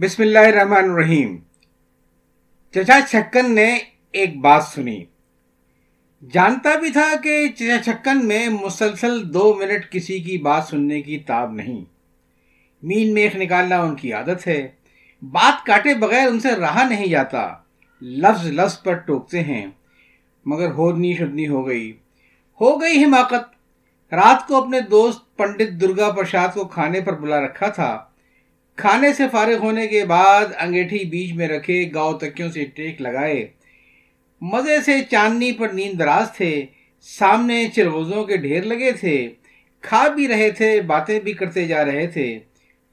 بسم اللہ الرحمن الرحیم۔ چچا چھکن نے ایک بات سنی۔ جانتا بھی تھا کہ چچا چھکن میں مسلسل دو منٹ کسی کی بات سننے کی تاب نہیں۔ مین میخ نکالنا ان کی عادت ہے۔ بات کاٹے بغیر ان سے رہا نہیں جاتا۔ لفظ لفظ پر ٹوکتے ہیں۔ مگر ہودنی شدنی ہو گئی۔ ہو گئی حماقت۔ رات کو اپنے دوست پنڈت درگا پرساد کو کھانے پر بلا رکھا تھا۔ کھانے سے فارغ ہونے کے بعد انگیٹھی بیچ میں رکھے، گاؤں تکیوں سے ٹیک لگائے۔ مزے سے چاندنی پر نیند دراز تھے، سامنے چرغوزوں کے ڈھیر لگے تھے۔ کھا بھی رہے تھے، باتیں بھی کرتے جا رہے تھے۔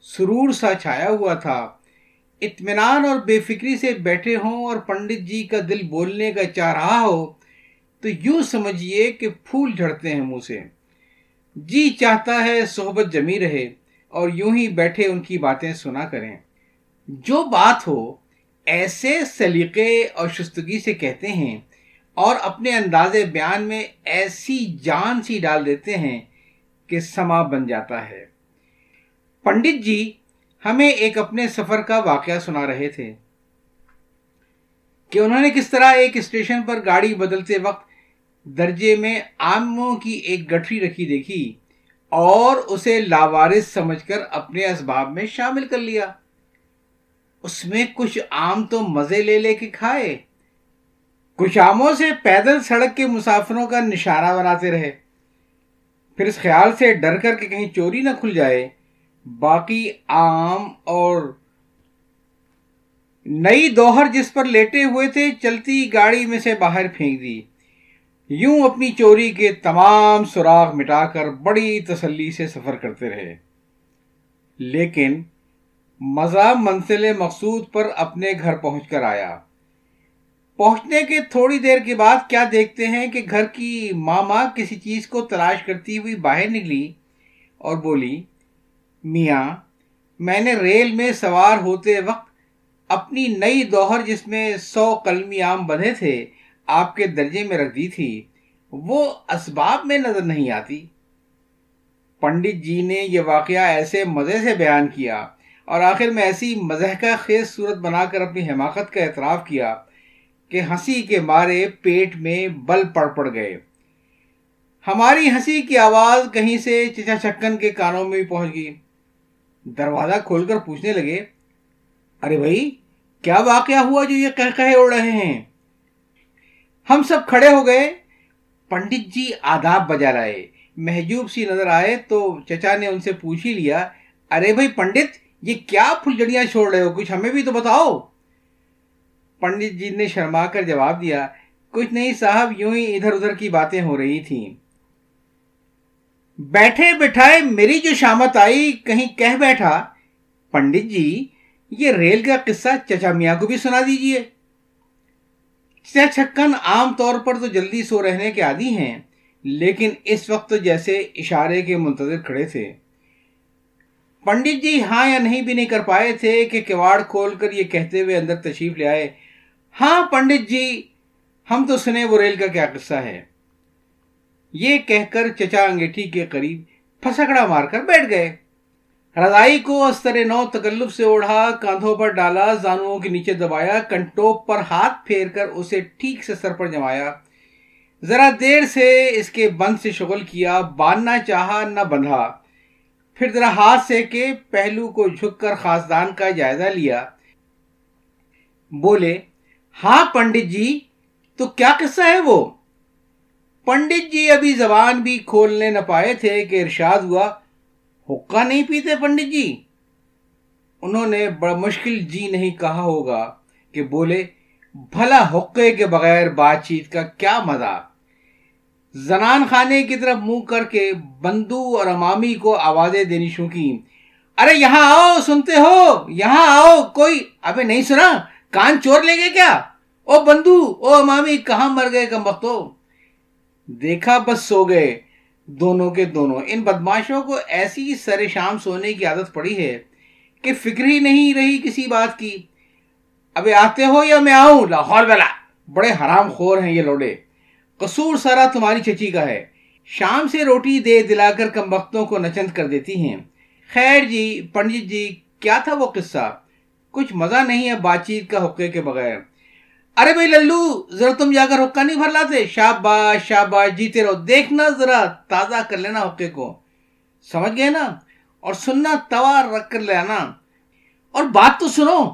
سرور سا چھایا ہوا تھا۔ اطمینان اور بے فکری سے بیٹھے ہوں اور پنڈت جی کا دل بولنے کا چاہ رہا ہو، تو یوں سمجھیے کہ پھول جھڑتے ہیں منہ سے۔ جی چاہتا ہے صحبت جمی رہے۔ اور یوں ہی بیٹھے ان کی باتیں سنا کریں۔ جو بات ہو، ایسے سلیقے اور شستگی سے کہتے ہیں اور اپنے انداز بیان میں ایسی جان سی ڈال دیتے ہیں کہ سما بن جاتا ہے۔ پنڈت جی ہمیں ایک اپنے سفر کا واقعہ سنا رہے تھے۔ کہ انہوں نے کس طرح ایک اسٹیشن پر گاڑی بدلتے وقت درجے میں آموں کی ایک گٹھری رکھی دیکھی۔ اور اسے لاوارث سمجھ کر اپنے اسباب میں شامل کر لیا۔ اس میں کچھ آم تو مزے لے لے کے کھائے۔ کچھ آموں سے پیدل سڑک کے مسافروں کا نشانہ بناتے رہے۔ پھر اس خیال سے ڈر کر کہ کہیں چوری نہ کھل جائے۔ باقی آم اور نئی دوہر جس پر لیٹے ہوئے تھے، چلتی گاڑی میں سے باہر پھینک دی۔ یوں اپنی چوری کے تمام سراغ مٹا کر بڑی تسلی سے سفر کرتے رہے۔ لیکن مزہ منزل مقصود پر اپنے گھر پہنچ کر آیا۔ پہنچنے کے تھوڑی دیر کے بعد کیا دیکھتے ہیں کہ گھر کی ماما کسی چیز کو تلاش کرتی ہوئی باہر نکلی اور بولی، میاں، میں نے ریل میں سوار ہوتے وقت اپنی نئی دوہر جس میں سو قلمی عام بندھے تھے آپ کے درجے میں رکھ دی تھی، وہ اسباب میں نظر نہیں آتی۔ پنڈت جی نے یہ واقعہ ایسے مزے سے بیان کیا اور آخر میں ایسی مزہ خیز صورت بنا کر اپنی حماقت کا اعتراف کیا کہ ہنسی کے مارے پیٹ میں بل پڑ پڑ گئے۔ ہماری ہنسی کی آواز کہیں سے چچا چکن کے کانوں میں بھی پہنچ گئی۔ دروازہ کھول کر پوچھنے لگے، ارے بھائی، کیا واقعہ ہوا جو یہ کہہ کہے اڑ رہے ہیں؟ ہم سب کھڑے ہو گئے۔ پنڈت جی آداب بجا رہے محجوب سی نظر آئے تو چچا نے ان سے پوچھ ہی لیا، ارے بھائی پنڈت، یہ کیا پھلجڑیاں چھوڑ رہے ہو؟ کچھ ہمیں بھی تو بتاؤ۔ پنڈت جی نے شرما کر جواب دیا، کچھ نہیں صاحب، یوں ہی ادھر ادھر کی باتیں ہو رہی تھیں۔ بیٹھے بٹھائے میری جو شامت آئی، کہیں کہہ بیٹھا، پنڈت جی یہ ریل کا قصہ چچا میاں کو بھی سنا دیجیے چھکن عام طور پر تو جلدی سو رہنے کے عادی ہیں، لیکن اس وقت تو جیسے اشارے کے منتظر کھڑے تھے۔ پنڈت جی ہاں یا نہیں بھی نہیں کر پائے تھے کہ کواڑ کھول کر یہ کہتے ہوئے اندر تشریف لے آئے۔ ہاں پنڈت جی ہم تو سنے وہ ریل کا کیا قصہ ہے۔ یہ کہہ کر چچا انگیٹھی کے قریب پھسکڑا مار کر بیٹھ گئے۔ رضائی کو استر نو تکلف سے اوڑھا، کاندھوں پر ڈالا، زانوؤں کے نیچے دبایا کنٹوپ پر ہاتھ پھیر کر اسے ٹھیک سے سر پر جمایا ذرا دیر سے اس کے بند سے شغل کیا باندھنا چاہا، نہ بندھا۔ پھر ذرا ہاتھ سے کے پہلو کو جھک کر خاصدان کا جائزہ لیا۔ بولے ہاں پنڈت جی تو کیا قصہ ہے وہ؟ پنڈت جی ابھی زبان بھی کھولنے نہ پائے تھے کہ ارشاد ہوا۔ حقہ نہیں پیتے پنڈت جی؟ انہوں نے بڑا مشکل جی نہیں کہا ہوگا کہ بولے، بھلا حقے کے بغیر بات چیت کا کیا مزہ؟ زنان خانے کی طرف منہ کر کے بندو اور امامی کو آوازیں دینی شروع کی ارے یہاں آؤ، سنتے ہو، یہاں آؤ، کوئی ابھی نہیں سنا؟ کان چور لیں گے کیا؟ او بندو، او امامی، کہاں مر گئے کم دیکھا بس سو گئے۔ دونوں کے دونوں۔ ان بدماشوں کو ایسی سر شام سونے کی عادت پڑی ہے کہ فکر ہی نہیں رہی کسی بات کی۔ ابھی آتے ہو یا میں آؤں؟ لاہور والا بڑے حرام خور ہیں یہ لوڈے۔ قصور سارا تمہاری چچی کا ہے۔ شام سے روٹی دے دلا کر کم وقتوں کو نچند کر دیتی ہیں۔ خیر جی پنڈت جی کیا تھا وہ قصہ؟ کچھ مزہ نہیں ہے بات چیت کا حقے کے بغیر۔ ارے بھائی للو، ذرا تم جا کر حقہ نہیں بھر لاتے شاباش شاباش، جیتے رہو۔ دیکھنا ذرا، تازہ کر لینا حقے کو۔ سمجھ گئے نا؟ اور سننا، توا رکھ کر لینا اور بات تو سنو،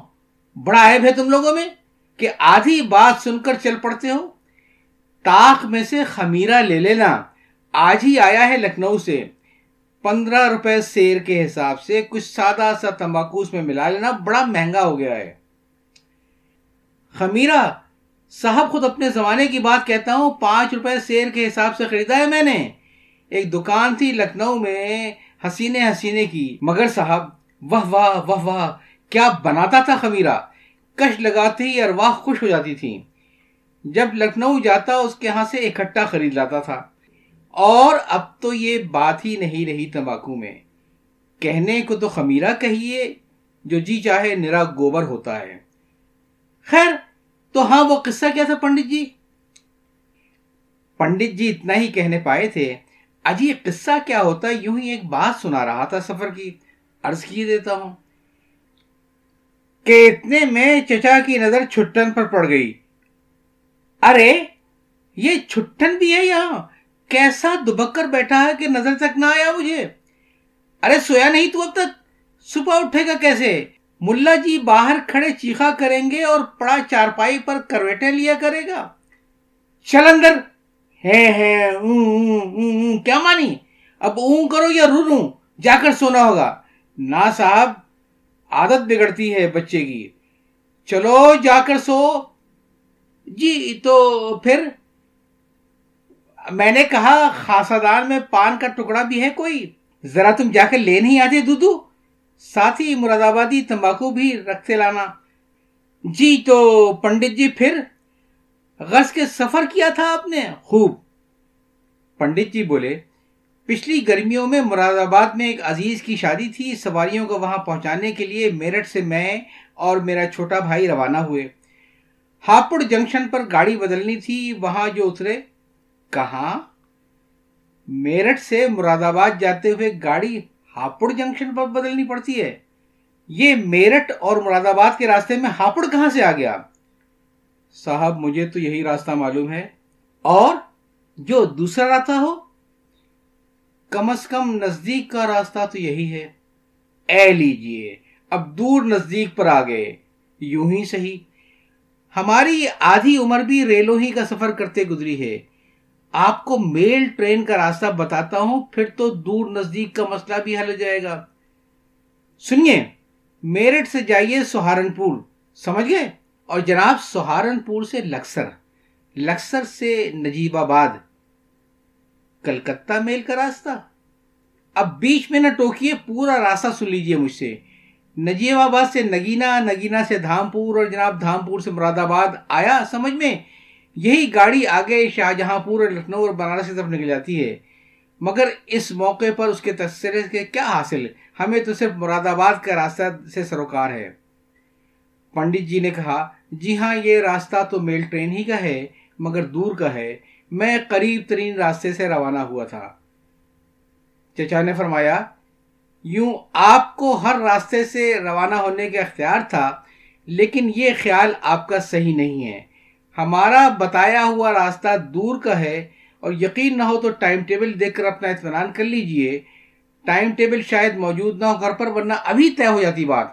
بڑا عیب ہے تم لوگوں میں کہ آدھی بات سن کر چل پڑتے ہو۔ تاخ میں سے خمیرہ لے لینا۔ آج ہی آیا ہے لکھنؤ سے۔ پندرہ روپے سیر کے حساب سے کچھ سادہ سا تمباکو اس میں ملا لینا۔ بڑا مہنگا ہو گیا ہے۔ خمیرہ صاحب خود اپنے زمانے کی بات کہتا ہوں، پانچ روپے سیر کے حساب سے خریدا ہے میں نے۔ ایک دکان تھی لکھنؤ میں حسینے حسینے کی۔ مگر صاحب، واہ واہ واہ واہ، کیا بناتا تھا خمیرہ؟ کش لگاتے ہی ارواح خوش ہو جاتی تھی۔ جب لکھنؤ جاتا، اس کے ہاں سے اکٹھا خرید لاتا تھا۔ اور اب تو یہ بات ہی نہیں رہی تمباکو میں۔ کہنے کو تو خمیرہ کہیے، جو جی چاہے، نرا گوبر ہوتا ہے۔ خیر، تو ہاں وہ قصہ کیا تھا پنڈت جی؟ پنڈت جی اتنا ہی کہنے پائے تھے اجی قصہ کیا ہوتا ہے؟ یوں ہی ایک بات سنا رہا تھا سفر کی، عرض کی دیتا ہوں۔ کہ اتنے میں چچا کی نظر چھٹن پر پڑ گئی۔ ارے، یہ چھٹن بھی ہے یہاں کیسا دبک کر بیٹھا ہے کہ نظر تک نہ آیا مجھے۔ ارے، سویا نہیں تو اب تک؟ صبح اٹھے گا کیسے؟ ملا جی باہر کھڑے چیخا کریں گے اور پڑا چارپائی پر کرویٹیں لیا کرے گا۔ چل اندر ہے ہے کیا مانی؟ اب اون کرو یا رو رو جا کر سونا ہوگا۔ نہ صاحب، عادت بگڑتی ہے بچے کی۔ چلو، جا کر سو۔ جی تو پھر؟ میں نے کہا خاصادان میں پان کا ٹکڑا بھی ہے کوئی؟ ذرا تم جا کر لے نہیں آتے دودھو ساتھ ہی مراد آبادی تمباکو بھی رکھتے لانا۔ جی تو پنڈت جی پھر غرض کے سفر کیا تھا آپ نے؟ خوب۔ پنڈت جی بولے، پچھلی گرمیوں میں مراد آباد میں ایک عزیز کی شادی تھی۔ سواریوں کو وہاں پہنچانے کے لیے میرٹھ سے میں اور میرا چھوٹا بھائی روانہ ہوئے۔ ہاپڑ جنکشن پر گاڑی بدلنی تھی، وہاں جو اترے۔ کہاں؟ میرٹھ سے مراد آباد جاتے ہوئے گاڑی ہاپڑ جنکشن پر بدلنی پڑتی ہے۔ یہ میرٹھ اور مراد آباد کے راستے میں ہاپڑ کہاں سے آ گیا؟ صاحب، مجھے تو یہی راستہ معلوم ہے۔ اور جو دوسرا راستہ ہو، کم از کم نزدیک کا راستہ تو یہی ہے۔ اے لیجیے، اب دور نزدیک پر آ گئے۔ یوں ہی صحیح۔ ہماری آدھی عمر بھی ریلوں ہی کا سفر کرتے گزری ہے۔ آپ کو میل ٹرین کا راستہ بتاتا ہوں، پھر تو دور نزدیک کا مسئلہ بھی حل ہو جائے گا۔ سنیے میرٹ سے جائیے سہارنپور، سمجھ گئے؟ اور جناب، سہارنپور سے لکسر۔ لکسر سے نجیب آباد۔ کلکتہ میل کا راستہ۔ اب بیچ میں نہ ٹوکیے، پورا راستہ سن لیجیے مجھ سے۔ نجیب آباد سے نگینا نگینا سے دھامپور، اور جناب دھامپور سے مراد آباد۔ آیا سمجھ میں؟ یہی گاڑی آگے شاہ جہاں پور اور لکھنؤ اور بنارس کی طرف نکل جاتی ہے۔ مگر اس موقع پر اس کے تذکرے کے کیا حاصل؟ ہمیں تو صرف مراد آباد کا راستہ سے سروکار ہے۔ پنڈت جی نے کہا جی ہاں یہ راستہ تو میل ٹرین ہی کا ہے، مگر دور کا ہے۔ میں قریب ترین راستے سے روانہ ہوا تھا۔ چچا نے فرمایا، یوں آپ کو ہر راستے سے روانہ ہونے کا اختیار تھا، لیکن یہ خیال آپ کا صحیح نہیں ہے۔ ہمارا بتایا ہوا راستہ دور کا ہے اور یقین نہ ہو تو ٹائم ٹیبل دیکھ کر اپنا اطمینان کر لیجیے۔ ٹائم ٹیبل شاید موجود نہ ہو گھر پر، ورنہ ابھی طے ہو جاتی بات۔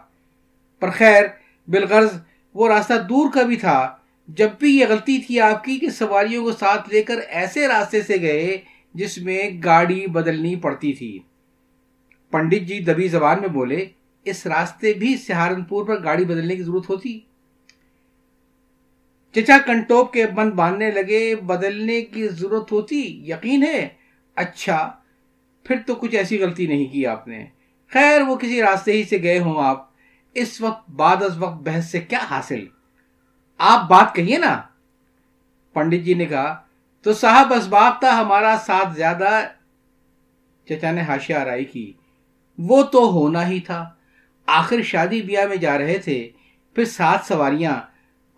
پر خیر، بالغرض وہ راستہ دور کا بھی تھا۔ جب بھی یہ غلطی تھی آپ کی کہ سواریوں کو ساتھ لے کر ایسے راستے سے گئے جس میں گاڑی بدلنی پڑتی تھی۔ پنڈت جی دبی زبان میں بولے، اس راستے بھی سہارنپور پر گاڑی بدلنے کی ضرورت ہوتی؟ چچا کنٹوپ کے بند باندھنے لگے، بدلنے کی ضرورت ہوتی، یقین ہے؟ اچھا پھر تو کچھ ایسی غلطی نہیں کی آپ نے۔ خیر، وہ کسی راستے ہی سے گئے ہوں آپ۔ اس وقت بعد از وقت بحث سے کیا حاصل؟ آپ بات کہیے نا۔ پنڈت جی نے کہا، تو صاحب، اسباب تھا ہمارا ساتھ زیادہ۔ چچا نے ہاشیا آرائی کی۔ وہ تو ہونا ہی تھا۔ آخر شادی بیاہ میں جا رہے تھے، پھر سات سواریاں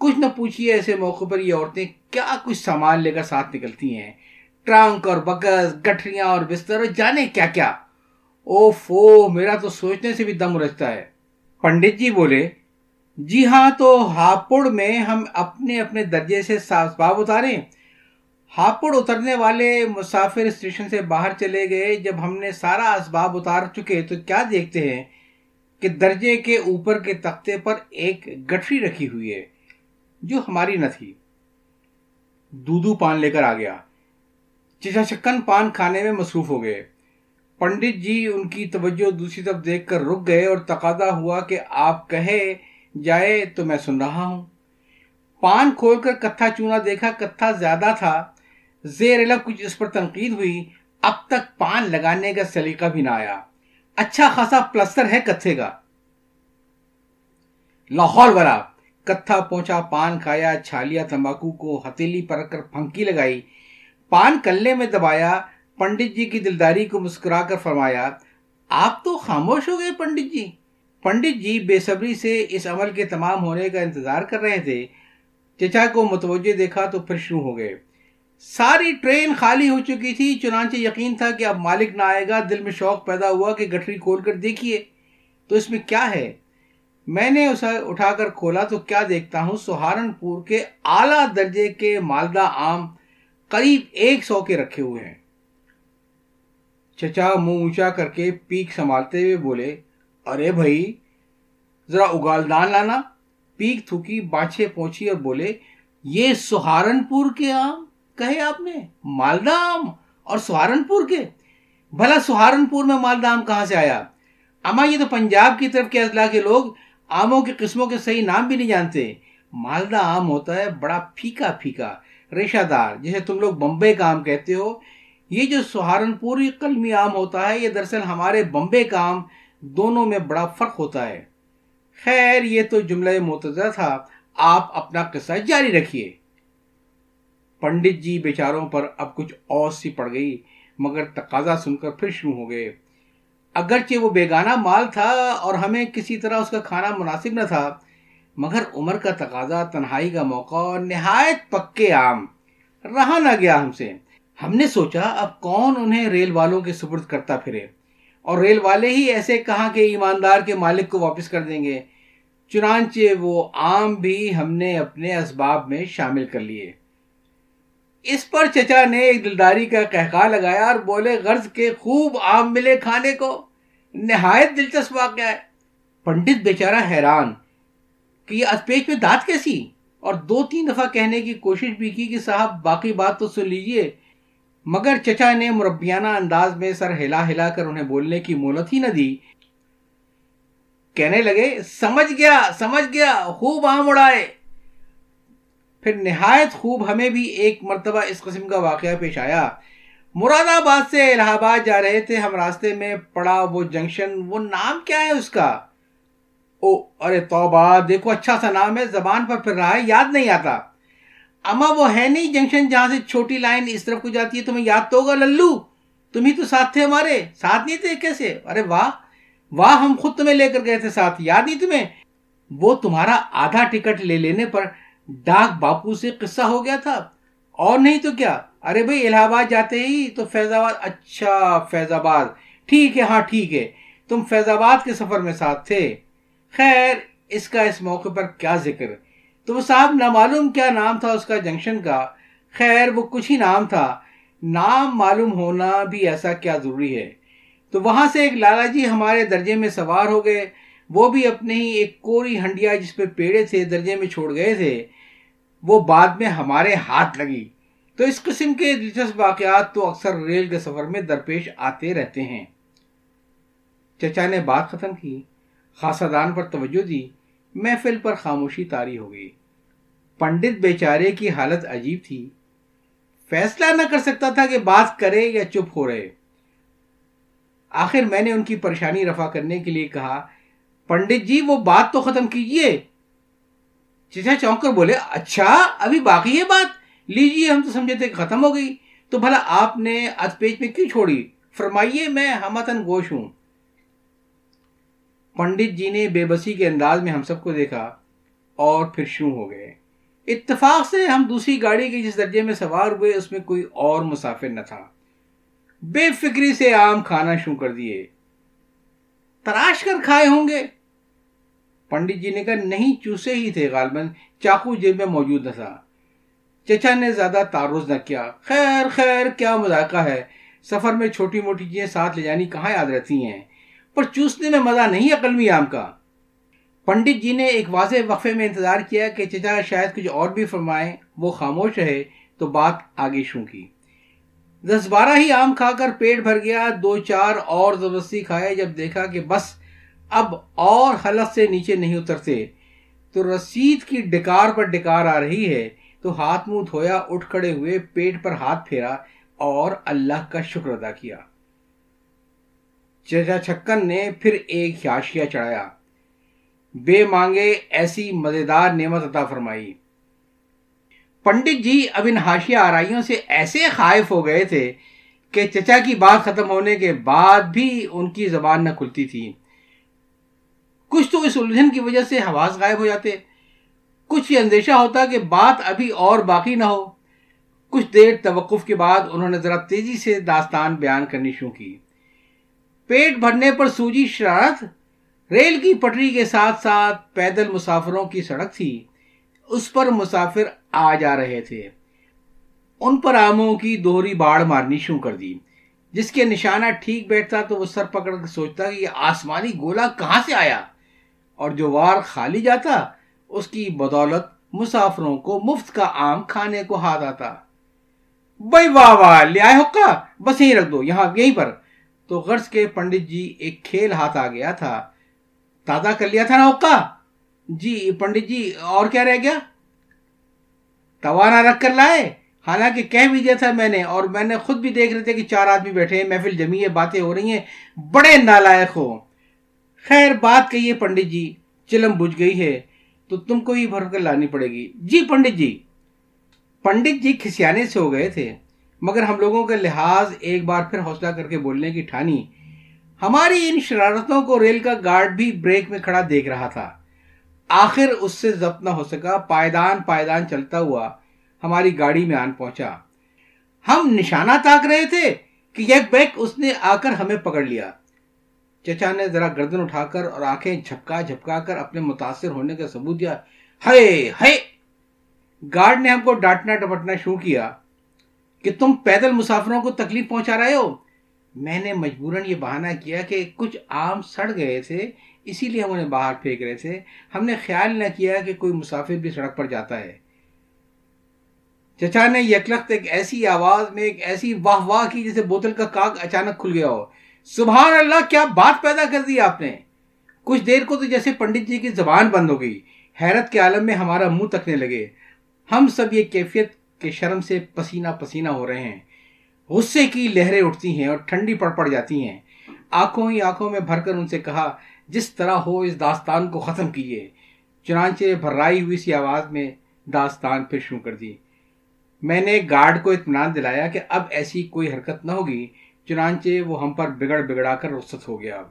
کچھ نہ پوچھیے ایسے موقع پر یہ عورتیں کیا کچھ سامان لے کر ساتھ نکلتی ہیں؟ ٹرنک اور بکس گٹھریاں اور بستر اور جانے کیا کیا؟ او فو میرا تو سوچنے سے بھی دم رچتا ہے۔ پنڈت جی بولے جی ہاں تو ہاپڑ میں ہم اپنے اپنے درجے سے اسباب اتارے۔ ہاپڑ اترنے والے مسافر اسٹیشن سے باہر چلے گئے۔ جب ہم نے سارا اسباب اتار چکے تو کیا دیکھتے ہیں کہ درجے کے اوپر کے تختے پر ایک گٹری رکھی ہوئی ہے۔ جو ہماری نہ تھی۔ دودو پان لے کر آ گیا۔ چچا چکن پان کھانے میں مصروف ہو گئے۔ پنڈت جی ان کی توجہ دوسری طرف دیکھ کر رک گئے اور تقاضا ہوا کہ آپ کہے جائے تو میں سن رہا ہوں۔ پان کھول کر کتھا چونا دیکھا، کتھا زیادہ تھا۔ زیر کچھ اس پر تنقید ہوئی۔ اب تک پان لگانے کا سلیقہ بھی نہ آیا۔ اچھا خاصا پلستر ہے کتھے کا۔ لاہور برا کتھا پہنچا، پان کھایا، چھالیا تمباکو کو ہتیلی پر رکھ کر پھنکی لگائی۔ پان کلے میں دبایا، پنڈت جی کی دلداری کو مسکرا کر فرمایا، آپ تو خاموش ہو گئے پنڈت جی۔ پنڈت جی بے صبری سے اس عمل کے تمام ہونے کا انتظار کر رہے تھے۔ چچا کو متوجہ دیکھا تو پھر شروع ہو گئے۔ ساری ٹرین خالی ہو چکی تھی، چنانچہ یقین تھا کہ اب مالک نہ آئے گا۔ دل میں شوق پیدا ہوا کہ گٹری کھول کر دیکھیے۔ تو اس میں کیا ہے؟ میں نے اسے اٹھا کر کھولا تو کیا دیکھتا ہوں؟ سہارنپور کے اعلی درجے کے مالدہ آم قریب ایک سو کے رکھے ہوئے ہیں۔ چچا منہ اونچا کر کے پیک سنبھالتے ہوئے بولے، ارے بھائی، ذرا اگالدان لانا۔ پیک تھوکی باچھے پہنچی اور بولے، یہ سہارنپور کے آم؟ کہے آپ نے، مالدہ آم؟ اور سہارنپور کے؟ بھلا سہارنپور میں مالدہ آم کہاں سے آیا؟ اما یہ تو پنجاب کی طرف کے اضلاع کے لوگ آموں کی قسموں کے صحیح نام بھی نہیں جانتے۔ مالدہ آم ہوتا ہے بڑا پھیکا پھیکا ریشہ دار، جسے تم لوگ بمبے کا آم کہتے ہو۔ یہ جو سہارنپوری قلمی آم ہوتا ہے، یہ دراصل ہمارے بمبے کا آم دونوں میں بڑا فرق ہوتا ہے۔ خیر، یہ تو جملہ متضر تھا۔ آپ اپنا قصہ جاری رکھیے۔ پنڈت جی بیچاروں پر اب کچھ اوس سی پڑ گئی، مگر تقاضا سن کر پھر شروع ہو گئے۔ اگرچہ وہ بیگانہ مال تھا اور ہمیں کسی طرح اس کا کھانا مناسب نہ تھا، مگر عمر کا تقاضا، تنہائی کا موقع اور نہایت پکے عام، رہا نہ گیا ہم سے۔ ہم نے سوچا، اب کون انہیں ریل والوں کے سپرد کرتا پھرے؟ اور ریل والے ہی ایسے کہاں کہ ایماندار کے مالک کو واپس کر دیں گے؟ چنانچہ وہ آم بھی ہم نے اپنے اسباب میں شامل کر لیے۔ اس پر چچا نے ایک دلداری کا کہکا لگایا اور بولے، غرض کے خوب آم ملے کھانے کو۔ نہایت دلچسپ واقعہ ہے۔ پنڈت بیچارہ حیران کہ یہ ادپیچ میں دانت کیسی؟ اور دو تین دفعہ کہنے کی کوشش بھی کی کہ صاحب، باقی بات تو سن لیجیے۔ مگر چچا نے مربیانہ انداز میں سر ہلا ہلا کر انہیں بولنے کی مولت ہی نہ دی۔ کہنے لگے، سمجھ گیا سمجھ گیا، خوب آم اڑائے پھر نہایت خوب ہمیں بھی ایک مرتبہ اس قسم کا واقعہ پیش آیا۔ مراد آباد سے الہ آباد جا رہے تھے، ہم راستے میں پڑا وہ جنکشن، وہ نام کیا ہے اس کا؟ او، ارے توبہ، دیکھو اچھا سا نام ہے، زبان پر پھر رہا ہے، یاد نہیں آتا۔ اما وہ ہے نہیں جنکشن جہاں سے چھوٹی لائن اس طرف کو جاتی ہے، تمہیں یاد تو ہوگا، للو، تم ہی تو ساتھ تھے ہمارے۔ ساتھ نہیں تھے کیسے؟ ارے واہ واہ، ہم خود تمہیں لے کر گئے تھے ساتھ، یاد نہیں تمہیں؟ وہ تمہارا آدھا ٹکٹ لے لینے پر ڈاک باپو سے قصہ ہو گیا تھا۔ اور نہیں تو کیا؟ ارے بھائی الہ آباد جاتے ہی تو فیض آباد اچھا فیض آباد ٹھیک ہے ہاں ٹھیک ہے۔ تم فیض آباد کے سفر میں ساتھ تھے۔ خیر، اس کا اس موقع پر کیا ذکر؟ تو وہ صاحب نہ معلوم کیا نام تھا اس کا جنکشن کا؟ خیر، وہ کچھ ہی نام تھا۔ نام معلوم ہونا بھی ایسا کیا ضروری ہے؟ تو وہاں سے ایک لالا جی ہمارے درجے میں سوار ہو گئے۔ وہ بھی اپنے ہی ایک کوری ہنڈیا جس پہ پیڑے تھے، درجے میں چھوڑ گئے تھے، وہ بعد میں ہمارے ہاتھ لگی۔ تو اس قسم کے دلچسپ واقعات تو اکثر ریل کے سفر میں درپیش آتے رہتے ہیں۔ چچا نے بات ختم کی، خاصہ دان پر توجہ دی، محفل پر خاموشی تاری ہو گئی۔ پنڈت بیچارے کی حالت عجیب تھی۔ فیصلہ نہ کر سکتا تھا کہ بات کرے یا چپ ہو رہے۔ آخر میں نے ان کی پریشانی رفع کرنے کے لیے کہا پنڈت جی وہ بات تو ختم کیجیے۔ چچا چونک کر بولے اچھا ابھی باقی ہے بات۔ لیجیے، ہم تو سمجھے تھے ختم ہو گئی۔ تو بھلا آپ نے اد پیج میں کیوں چھوڑی؟ فرمائیے، میں ہمتن گوش ہوں۔ پنڈت جی نے بے بسی کے انداز میں ہم سب کو دیکھا اور پھر شروع ہو گئے۔ اتفاق سے ہم دوسری گاڑی کے جس درجے میں سوار ہوئے، اس میں کوئی اور مسافر نہ تھا۔ بے فکری سے آم کھانا شروع کر دیے۔ تراش کر کھائے ہوں گے۔ پنڈت جی نے کہا، نہیں، چوسے ہی تھے غالباً، چاقو جیب میں موجود نہ تھا۔ چچا نے زیادہ تعرض نہ کیا۔ خیر خیر، کیا مذائقہ ہے۔ سفر میں چھوٹی موٹی چیزیں ساتھ لے جانی کہاں یاد رہتی ہیں؟ پر چوسنے میں مزہ نہیں عقل عام کا۔ پنڈت جی نے ایک واضح وقفے میں انتظار کیا کہ چچا شاید کچھ اور بھی فرمائیں، وہ خاموش رہے تو بات آگے شوں کی دس بارہ ہی آم کھا کر پیٹ بھر گیا، دو چار اور زبردستی کھائے جب دیکھا کہ بس اب اور حلق سے نیچے نہیں اترتے۔ تو رسید کی ڈکار پر ڈکار آ رہی ہے۔ تو ہاتھ منہ دھویا، اٹھ کھڑے ہوئے، پیٹ پر ہاتھ پھیرا اور اللہ کا شکر ادا کیا۔ چچا چھکن نے پھر ایک حاشیہ چڑھایا۔ بے مانگے ایسی مزیدار نعمت عطا فرمائی۔ پنڈت جی اب ان ہاشیہ آرائیوں سے ایسے خائف ہو گئے تھے کہ چچا کی بات ختم ہونے کے بعد بھی ان کی زبان نہ کھلتی تھی۔ کچھ تو اس الجھن کی وجہ سے حواس غائب ہو جاتے۔ کچھ یہ اندیشہ ہوتا کہ بات ابھی اور باقی نہ ہو۔ کچھ دیر توقف کے بعد انہوں نے ذرا تیزی سے داستان بیان کرنی شروع کی۔ پیٹ بھرنے پر سوجی شرارت ریل کی پٹری کے ساتھ ساتھ پیدل مسافروں کی سڑک تھی۔ اس پر مسافر آ جا رہے تھے۔ ان پر آموں کی دوہری باڑ مارنی شروع کر دی۔ جس کے نشانہ ٹھیک بیٹھتا تو وہ سر پکڑ کے سوچتا کہ یہ آسمانی گولا کہاں سے آیا؟ اور جو وار خالی جاتا، اس کی بدولت مسافروں کو مفت کا آم کھانے کو ہاتھ آتا۔ بھائی واہ واہ، لے آئے حقا بس یہیں رکھ دو، یہاں یہیں پر۔ تو غرض کے پنڈت جی ایک کھیل ہاتھ آ گیا تھا۔ تازہ کر لیا تھا نا حقا جی پنڈت جی اور کیا رہ گیا؟ توانا رکھ کر لائے۔ حالانکہ کہہ بھی دیا تھا میں نے اور میں نے خود بھی دیکھ رہے تھے کہ چار آدمی بیٹھے ہیں، محفل جمی ہے، باتیں ہو رہی ہیں۔ بڑے نالائق ہو۔ خیر، بات کہیے پنڈت جی چلم بجھ گئی ہے۔ تو تم کو ہی بھر کر لانی پڑے گی۔ جی پنڈت جی پنڈت جی کھسیانے سے ہو گئے تھے۔ مگر ہم لوگوں کا لحاظ ایک بار پھر حوصلہ کر کے بولنے کی ٹھانی۔ ہماری ان شرارتوں کو ریل کا گارڈ بھی بریک میں کھڑا دیکھ رہا تھا۔ آخر اس سے ضبط نہ ہو سکا، پائیدان پائیدان چلتا ہوا ہماری گاڑی میں آن پہنچا۔ ہم نشانہ تاک رہے تھے کہ یک بیک اس نے آ کر ہمیں پکڑ لیا۔ چچا نے ذرا گردن اٹھا کر اور آنکھیں جھپکا جھپکا کر اپنے متاثر ہونے کا ثبوت دیا۔ ہے ہے گارڈ نے ہم کو ڈانٹنا ڈپٹنا شروع کیا کہ تم پیدل مسافروں کو تکلیف پہنچا رہے ہو۔ میں نے مجبوراً یہ بہانہ کیا کہ کچھ آم سڑ گئے تھے اسی لیے ہم انہیں باہر پھینک رہے تھے۔ ہم نے خیال نہ کیا کہ کوئی مسافر بھی سڑک پر جاتا ہے۔ چچا نے یکلخت ایک ایسی آواز میں ایک ایسی واہ واہ کی جیسے بوتل کا کاغ اچانک کھل گیا ہو۔ سبحان اللہ، کیا بات پیدا کر دی آپ نے؟ کچھ دیر کو تو جیسے پنڈت جی کی زبان بند ہو گئی۔ حیرت کے عالم میں ہمارا منہ تکنے لگے۔ ہم سب یہ کیفیت کے شرم سے پسینہ پسینہ ہو رہے ہیں۔ غصے کی لہریں اٹھتی ہیں اور ٹھنڈی پڑ پڑ جاتی ہیں۔ آنکھوں ہی آنکھوں میں بھر کر ان سے کہا جس طرح ہو اس داستان کو ختم کیجیے چنانچہ بھرائی ہوئی سی آواز میں داستان پھر شروع کر دی۔ میں نے گارڈ کو اطمینان دلایا کہ اب ایسی کوئی حرکت نہ ہوگی، چنانچہ وہ ہم پر بگڑ بگڑا کر رخصت ہو گیا۔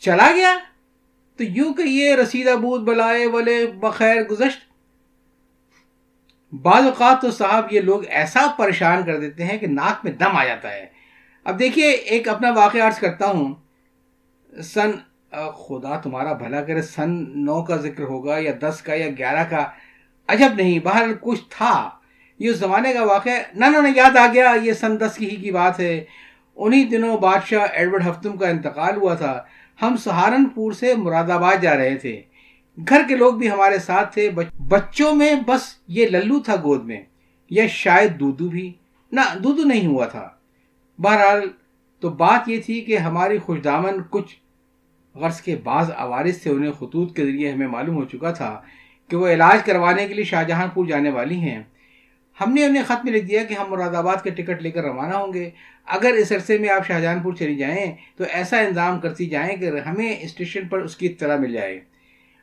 چلا گیا؟ تو یوں کہیے، رسیدہ بود بلائے والے بخیر گزشت۔ بعض اوقات تو صاحب یہ لوگ ایسا پریشان کر دیتے ہیں کہ ناک میں دم آ جاتا ہے۔ اب دیکھیے، ایک اپنا واقعہ عرض کرتا ہوں۔ سن خدا تمہارا بھلا کرے، سن نو کا ذکر ہوگا یا دس کا یا گیارہ کا، عجب نہیں باہر کچھ تھا۔ یہ اس زمانے کا واقعہ، نہ نہ یاد آ گیا، یہ سن دس کی ہی کی بات ہے۔ انہی دنوں بادشاہ ایڈورڈ ہفتم کا انتقال ہوا تھا۔ ہم سہارنپور سے مراد آباد جا رہے تھے۔ گھر کے لوگ بھی ہمارے ساتھ تھے۔ بچوں میں بس یہ للو تھا گود میں، یا شاید دودو بھی۔ نہ، دودو نہیں ہوا تھا۔ بہرحال تو بات یہ تھی کہ ہماری خوش دامن کچھ غرض کے بعض عوارض سے انہیں خطوط کے ذریعے ہمیں معلوم ہو چکا تھا کہ وہ علاج کروانے کے لیے شاہجہاں پور جانے والی ہیں۔ ہم نے انہیں خط میں لکھ دیا کہ ہم مراد آباد کے ٹکٹ لے کر روانہ ہوں گے۔ اگر اس عرصے میں آپ شاہجہاں پور چلی جائیں تو ایسا انتظام کرتی جائیں کہ ہمیں اسٹیشن پر اس کی اطلاع مل جائے۔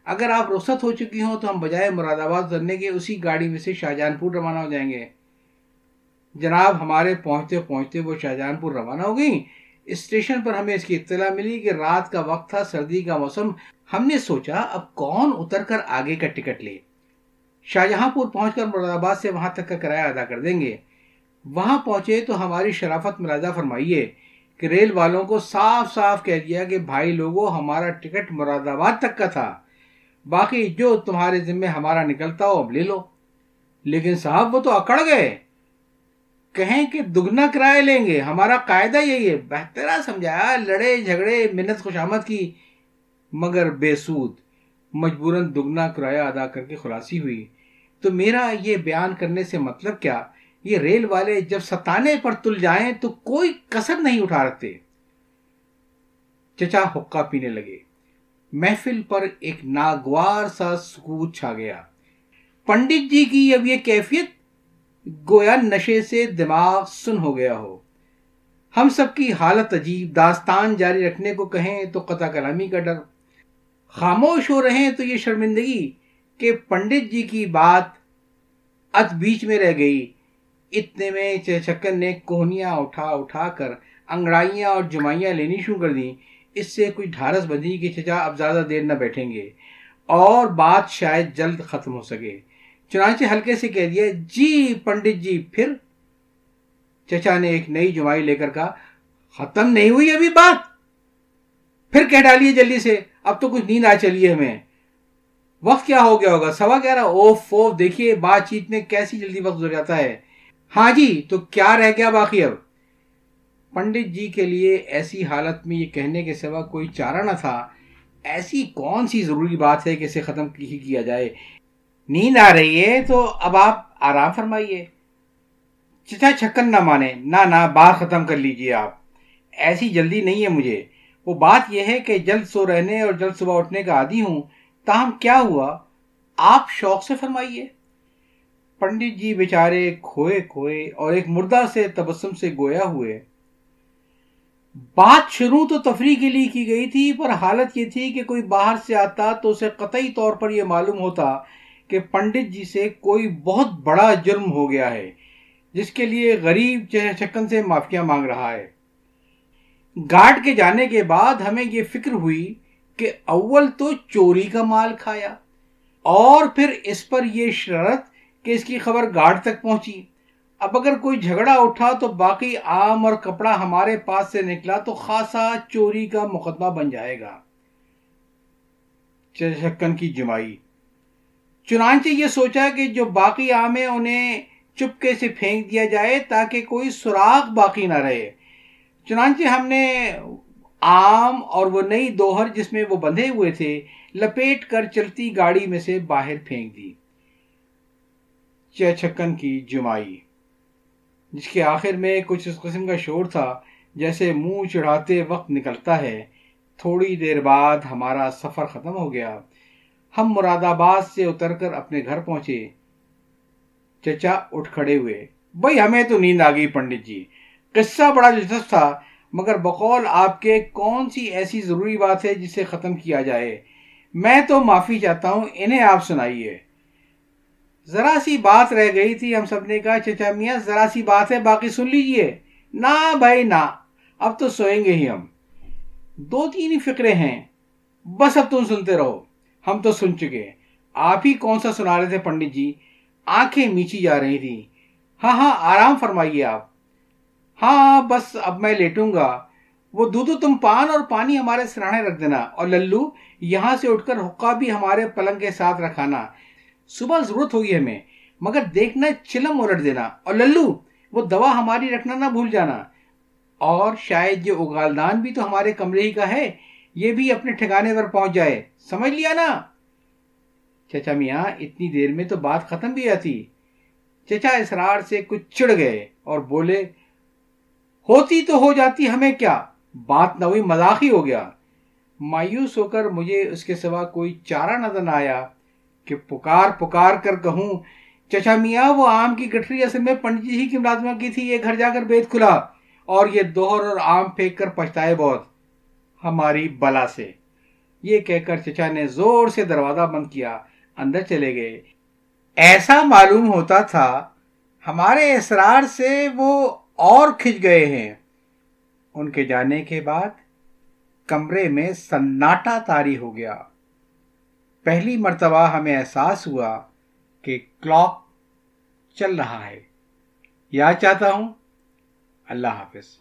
اگر آپ رخصت ہو چکی ہوں تو ہم بجائے مراد آباد اترنے کے اسی گاڑی میں سے شاہجہاں پور روانہ ہو جائیں گے۔ جناب، ہمارے پہنچتے پہنچتے وہ شاہجہاں پور روانہ ہو گئیں۔ اسٹیشن پر ہمیں اس کی اطلاع ملی کہ رات کا وقت تھا، سردی کا موسم۔ ہم نے سوچا، اب کون اتر کر آگے کا ٹکٹ لے؟ شاہجہاں پور پہنچ کر مراد آباد سے وہاں تک کا کرایہ ادا کر دیں گے۔ وہاں پہنچے تو ہماری شرافت ملازہ فرمائیے کہ ریل والوں کو صاف صاف کہہ دیا کہ بھائی لوگوں ہمارا ٹکٹ مراد آباد تک کا تھا۔ باقی جو تمہارے ذمے ہمارا نکلتا ہو، اب لے لو۔ لیکن صاحب، وہ تو اکڑ گئے۔ کہیں کہ دگنا کرایہ لیں گے، ہمارا قاعدہ یہی ہے بہترا سمجھایا لڑے، جھگڑے، منت خوشامد کی، مگر بے سود، مجبوراً دگنا کرایہ ادا کر کے خلاصی ہوئی۔ تو میرا یہ بیان کرنے سے مطلب کیا؟ یہ ریل والے جب ستانے پر تل جائیں تو کوئی کسر نہیں اٹھا رکھتے۔ چچا حقہ پینے لگے۔ محفل پر ایک ناگوار سا سکوت چھا گیا۔ پنڈت جی کی اب یہ کیفیت گویا نشے سے دماغ سن ہو گیا ہو۔ ہم سب کی حالت عجیب، داستان جاری رکھنے کو کہیں تو قطع کلامی کا ڈر۔ خاموش ہو رہے ہیں تو یہ شرمندگی کہ پنڈت جی کی بات ات بیچ میں رہ گئی۔ اتنے میں چکن نے کوہنیاں اٹھا اٹھا کر انگڑائیاں اور جمائیاں لینی شروع کر دیں۔ اس سے کوئی ڈھارس بندی کہ چچا اب زیادہ دیر نہ بیٹھیں گے اور بات شاید جلد ختم ہو سکے۔ چنانچہ ہلکے سے کہہ دیا جی پنڈت جی پھر چچا نے ایک نئی جمائی لے کر کہا، ختم نہیں ہوئی ابھی بات؟ پھر کہہ ڈالیے جلدی سے، اب تو کچھ نیند آ چلیے ہمیں۔ وقت کیا ہو گیا ہوگا؟ سوا گیارہ، اوف اوف، دیکھیے بات چیت میں کیسی جلدی وقت گزر جاتا ہے۔ ہاں جی تو کیا رہ گیا باقی اب؟ پنڈت جی کے لیے ایسی حالت میں یہ کہنے کے سوا کوئی چارہ نہ تھا۔ ایسی کون سی ضروری بات ہے کہ اسے ختم ہی کیا جائے؟ نیند آ رہی ہے تو اب آپ آرام فرمائیے۔ چچا چھکن نہ مانے، نہ نہ، بات ختم کر لیجیے آپ۔ ایسی جلدی نہیں ہے مجھے۔ وہ بات یہ ہے کہ جلد سو رہنے اور جلد صبح اٹھنے کا عادی ہوں، تاہم کیا ہوا؟ آپ شوق سے فرمائیے۔ پنڈت جی بیچارے کھوئے کھوئے اور ایک مردہ سے تبسم سے گویا ہوئے۔ بات شروع تو تفریح کے لیے کی گئی تھی، پر حالت یہ تھی کہ کوئی باہر سے آتا تو اسے قطعی طور پر یہ معلوم ہوتا کہ پنڈت جی سے کوئی بہت بڑا جرم ہو گیا ہے، جس کے لیے غریب چکن سے معافیاں مانگ رہا ہے۔ گارڈ کے جانے کے بعد ہمیں یہ فکر ہوئی کہ اول تو چوری کا مال کھایا، اور پھر اس پر یہ شرط کہ اس کی خبر گارڈ تک پہنچی۔ اب اگر کوئی جھگڑا اٹھا تو باقی آم اور کپڑا ہمارے پاس سے نکلا تو خاصا چوری کا مقدمہ بن جائے گا۔ چکن کی جمائی۔ چنانچہ یہ سوچا کہ جو باقی آم ہے انہیں چپکے سے پھینک دیا جائے تاکہ کوئی سراغ باقی نہ رہے۔ چنانچہ ہم نے آم اور وہ نئی دوہر جس میں وہ بندھے ہوئے تھے، لپیٹ کر چلتی گاڑی میں سے باہر پھینک دی۔ چھکن کی جمائی، جس کے آخر میں کچھ اس قسم کا شور تھا جیسے منہ چڑھاتے وقت نکلتا ہے، تھوڑی دیر بعد ہمارا سفر ختم ہو گیا۔ ہم مراد آباد سے اتر کر اپنے گھر پہنچے۔ چچا اٹھ کھڑے ہوئے۔ بھائی، ہمیں تو نیند آ گئی پنڈت جی۔ قصہ بڑا دلچسپ تھا، مگر بقول آپ کے کون سی ایسی ضروری بات ہے جسے ختم کیا جائے؟ میں تو معافی چاہتا ہوں، انہیں آپ سنائیے۔ ذرا سی بات رہ گئی تھی ہم سب نے کہا، چچا میاں، ذرا سی بات ہے، باقی سن لیجیے۔ نہ بھائی نہ اب تو سوئیں گے ہی ہم۔ دو تین فکرے ہیں۔ بس اب تم سنتے رہو۔ ہم تو سن چکے آپ ہی کون سا سنا رہے تھے پنڈت جی؟ آنکھیں میچی جا رہی تھی ہاں ہاں آرام فرمائیے آپ۔ ہاں ہاں بس اب میں لیٹوں گا۔ وہ دودھ تم پان اور پانی ہمارے سرانے رکھ دینا اور للو یہاں سے اٹھ کر حقہ بھی ہمارے پلنگ کے ساتھ رکھانا۔ صبح ضرورت ہوگی ہمیں، مگر دیکھنا چلم الٹ دینا۔ اور للو، وہ دوا ہماری رکھنا نہ بھول جانا۔ اور شاید یہ اگالدان بھی تو ہمارے کمرے ہی کا ہے۔ یہ بھی اپنے ٹھکانے پر پہنچ جائے۔ سمجھ لیا نا؟ چچا میاں، اتنی دیر میں تو بات ختم بھی آتی۔ چچا اسرار سے کچھ چڑ گئے اور بولے، ہوتی تو ہو جاتی، ہمیں کیا؟ بات نہ ہوئی، مذاق ہی ہو گیا۔ مایوس ہو کر مجھے اس کے سوا کوئی چارہ نظر نہ آیا کہ پکار پکار کر کہوں، چچا میاں، وہ آم کی گٹری اصل میں پنڈت جی کی ملازمہ کی تھی، یہ گھر جا کر بیت کھلا اور یہ دوہر اور آم پھینک کر پچھتائے بہت۔ ہماری بلا سے۔ یہ کہہ کر چچا نے زور سے دروازہ بند کیا، اندر چلے گئے۔ ایسا معلوم ہوتا تھا، ہمارے اسرار سے وہ اور کھچ گئے ہیں۔ ان کے جانے کے بعد کمرے میں سناٹا تاری ہو گیا۔ پہلی مرتبہ ہمیں احساس ہوا کہ کلاک چل رہا ہے۔ یاد چاہتا ہوں، اللہ حافظ۔